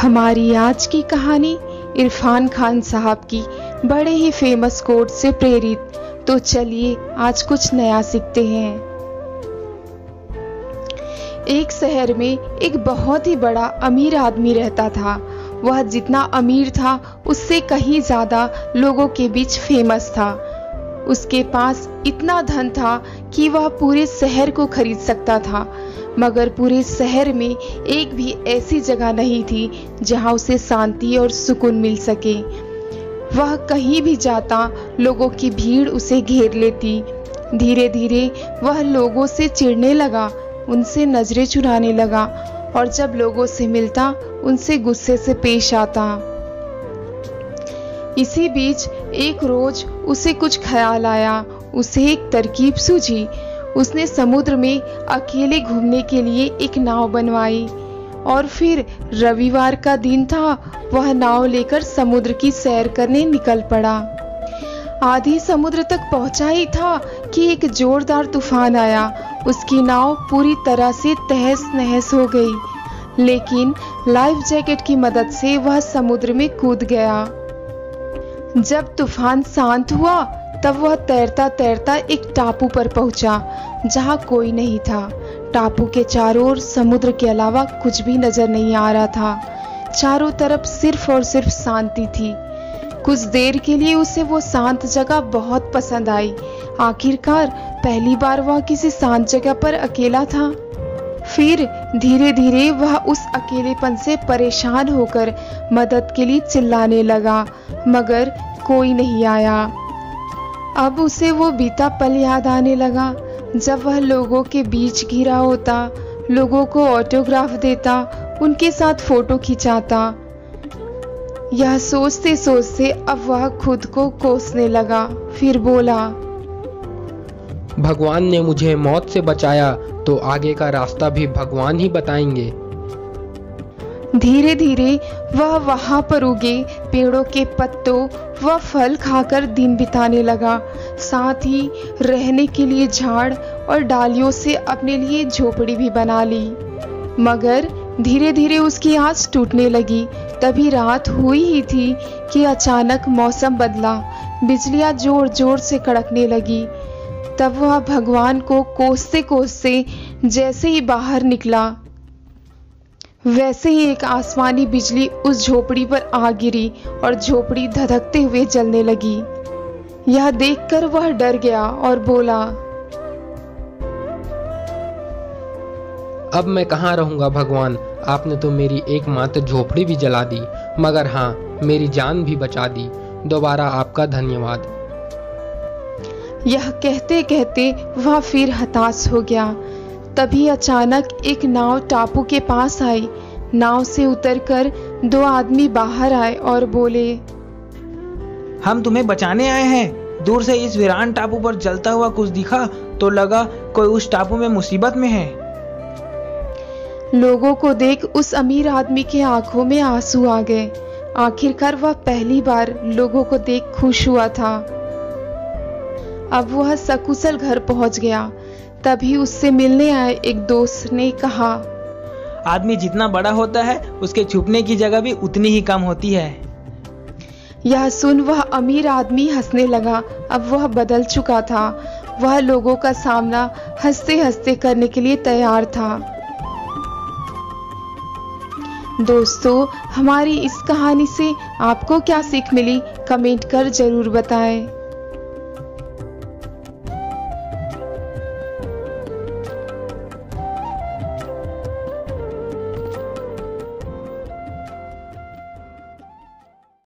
हमारी आज की कहानी इरफान खान साहब की बड़े ही फ़ेमस कोट से प्रेरित। तो चलिए आज कुछ नया सीखते हैं। एक शहर में एक बहुत ही बड़ा अमीर आदमी रहता था। वह जितना अमीर था, उससे कहीं ज़्यादा लोगों के बीच फ़ेमस था। उसके पास इतना धन था कि वह पूरे शहर को खरीद सकता था। मगर पूरे शहर में एक भी ऐसी जगह नहीं थी जहाँ उसे शांति और सुकून मिल सके। वह कहीं भी जाता, लोगों की भीड़ उसे घेर लेती। धीरे धीरे वह लोगों से चिढ़ने लगा, उनसे नज़रें चुराने लगा और जब लोगों से मिलता, उनसे गुस्से से पेश आता। इसी बीच एक रोज उसे कुछ ख्याल आया, उसे एक तरकीब सूझी। उसने समुद्र में अकेले घूमने के लिए एक नाव बनवाई। और फिर रविवार का दिन था, वह नाव लेकर समुद्र की सैर करने निकल पड़ा। आधी समुद्र तक पहुँचा ही था कि एक जोरदार तूफ़ान आया। उसकी नाव पूरी तरह से तहस नहस हो गई। लेकिन लाइफ जैकेट की मदद से वह समुद्र में कूद गया। जब तूफ़ान शांत हुआ तब वह तैरता तैरता एक टापू पर पहुँचा, जहाँ कोई नहीं था। टापू के चारों ओर समुद्र के अलावा कुछ भी नज़र नहीं आ रहा था। चारों तरफ़ सिर्फ़ और सिर्फ़ शांति थी। कुछ देर के लिए उसे वो शांत जगह बहुत पसंद आई। आखिरकार पहली बार वह किसी शांत जगह पर अकेला था। फिर धीरे धीरे वह उस अकेलेपन से परेशान होकर मदद के लिए चिल्लाने लगा, मगर कोई नहीं आया। अब उसे वो बीता पल याद आने लगा, जब वह लोगों के बीच घिरा होता, लोगों को ऑटोग्राफ देता, उनके साथ फ़ोटो खिंचाता। यह सोचते सोचते अब वह खुद को कोसने लगा, फिर बोला, भगवान ने मुझे मौत से बचाया तो आगे का रास्ता भी भगवान ही बताएँगे। धीरे धीरे वह वहाँ पर उगे, पेड़ों के पत्तों व फल खाकर दिन बिताने लगा। साथ ही रहने के लिए झाड़ और डालियों से अपने लिए झोपड़ी भी बना ली। मगर धीरे धीरे उसकी आस टूटने लगी। तभी रात हुई ही थी कि अचानक मौसम बदला। बिजलियाँ ज़ोर ज़ोर से कड़कने लगी। तब वह भगवान को कोसते कोसते जैसे ही बाहर निकला। वैसे ही एक आसमानी बिजली उस झोपड़ी पर आ गिरी और झोपड़ी धधकते हुए जलने लगी। यह देखकर वह डर गया और बोला अब मैं कहाँ रहूँगा भगवान? आपने तो मेरी एकमात्र झोपड़ी भी जला दी मगर हाँ मेरी जान भी बचा दी। दोबारा आपका धन्यवाद. यह कहते कहते वह फिर हताश हो गया। तभी अचानक एक नाव टापू के पास आई। नाव से उतरकर दो आदमी बाहर आए और बोले हम तुम्हें बचाने आए हैं। दूर से इस वीरान टापू पर जलता हुआ कुछ दिखा तो लगा कोई उस टापू में मुसीबत में है। लोगों को देख उस अमीर आदमी के आँखों में आँसू आ गए। आखिरकार वह पहली बार लोगों को देख खुश हुआ था। अब वह सकुशल घर पहुँच गया। तभी उससे मिलने आए एक दोस्त ने कहा आदमी जितना बड़ा होता है उसके छुपने की जगह भी उतनी ही कम होती है। यह सुन वह अमीर आदमी हंसने लगा। अब वह बदल चुका था। वह लोगों का सामना हँसते हँसते करने के लिए तैयार था। दोस्तों हमारी इस कहानी से आपको क्या सीख मिली? कमेंट कर ज़रूर बताएँ।